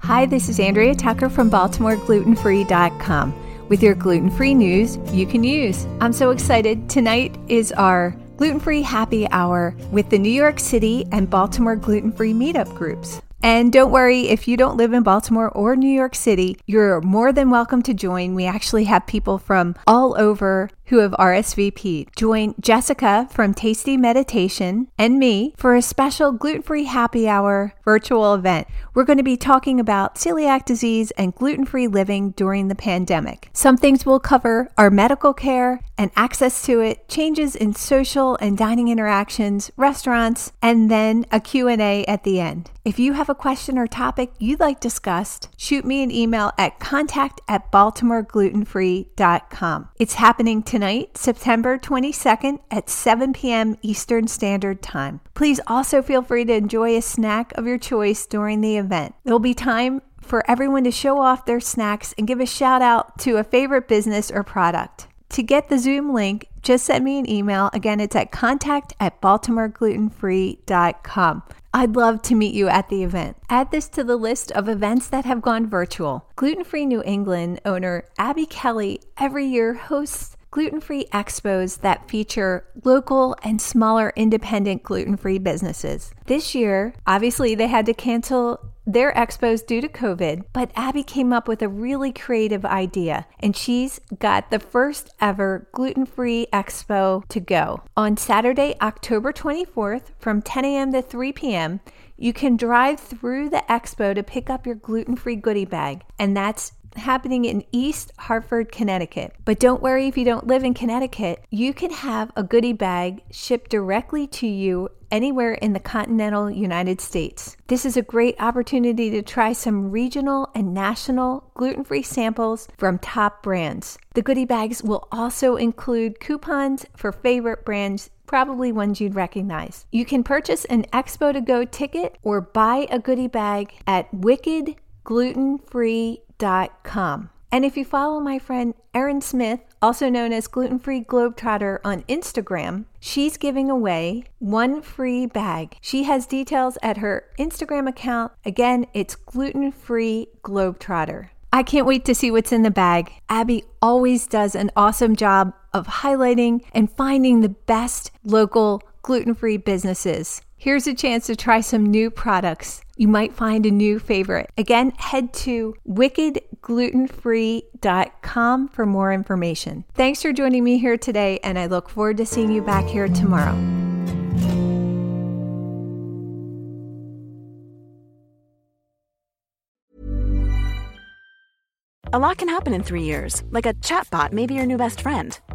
Hi, this is Andrea Tucker from BaltimoreGlutenFree.com with your gluten free news you can use. I'm so excited. Tonight is our gluten free happy hour with the New York City and Baltimore gluten free meetup groups. And don't worry, if you don't live in Baltimore or New York City, you're more than welcome to join. We actually have people from all over who have RSVP'd. Join Jessica from Tasty Meditation and me for a special gluten free happy hour virtual event. We're going to be talking about celiac disease and gluten free living during the pandemic. Some things we'll cover are medical care and access to it, changes in social and dining interactions, restaurants, and then a Q&A at the end. If you have a question or topic you'd like discussed, shoot me an email at contact at baltimoreglutenfree.com. It's happening tonight, September 22nd at 7 p.m. Eastern Standard Time. Please also feel free to enjoy a snack of your choice during the event. There'll be time for everyone to show off their snacks and give a shout out to a favorite business or product. To get the Zoom link, just send me an email. Again, it's at contact at baltimoreglutenfree.com. I'd love to meet you at the event. Add this to the list of events that have gone virtual. Gluten Free New England owner Abby Kelly every year hosts gluten free expos that feature local and smaller independent gluten free businesses. This year, obviously, they had to cancel their expos due to COVID, but Abby came up with a really creative idea, and she's got the first ever gluten free expo to go. On Saturday, October 24th, from 10 a.m. to 3 p.m., you can drive through the expo to pick up your gluten free goodie bag, and that's happening in East Hartford, Connecticut. But don't worry if you don't live in Connecticut, you can have a goodie bag shipped directly to you anywhere in the continental United States. This is a great opportunity to try some regional and national gluten free samples from top brands. The goodie bags will also include coupons for favorite brands probably ones you'd recognize. You can purchase an Expo to Go ticket or buy a goodie bag at wickedglutenfree.com glutenfree.com. And if you follow my friend Erin Smith, also known as Gluten Free Globetrotter on Instagram, she's giving away one free bag. She has details at her Instagram account. Again, it's Gluten Free Globetrotter. I can't wait to see what's in the bag. Abby always does an awesome job of highlighting and finding the best local gluten free businesses. Here's a chance to try some new products. You might find a new favorite. Again, head to wickedglutenfree.com for more information. Thanks for joining me here today, and I look forward to seeing you back here tomorrow. A lot can happen in three years, like a chatbot may be your new best friend.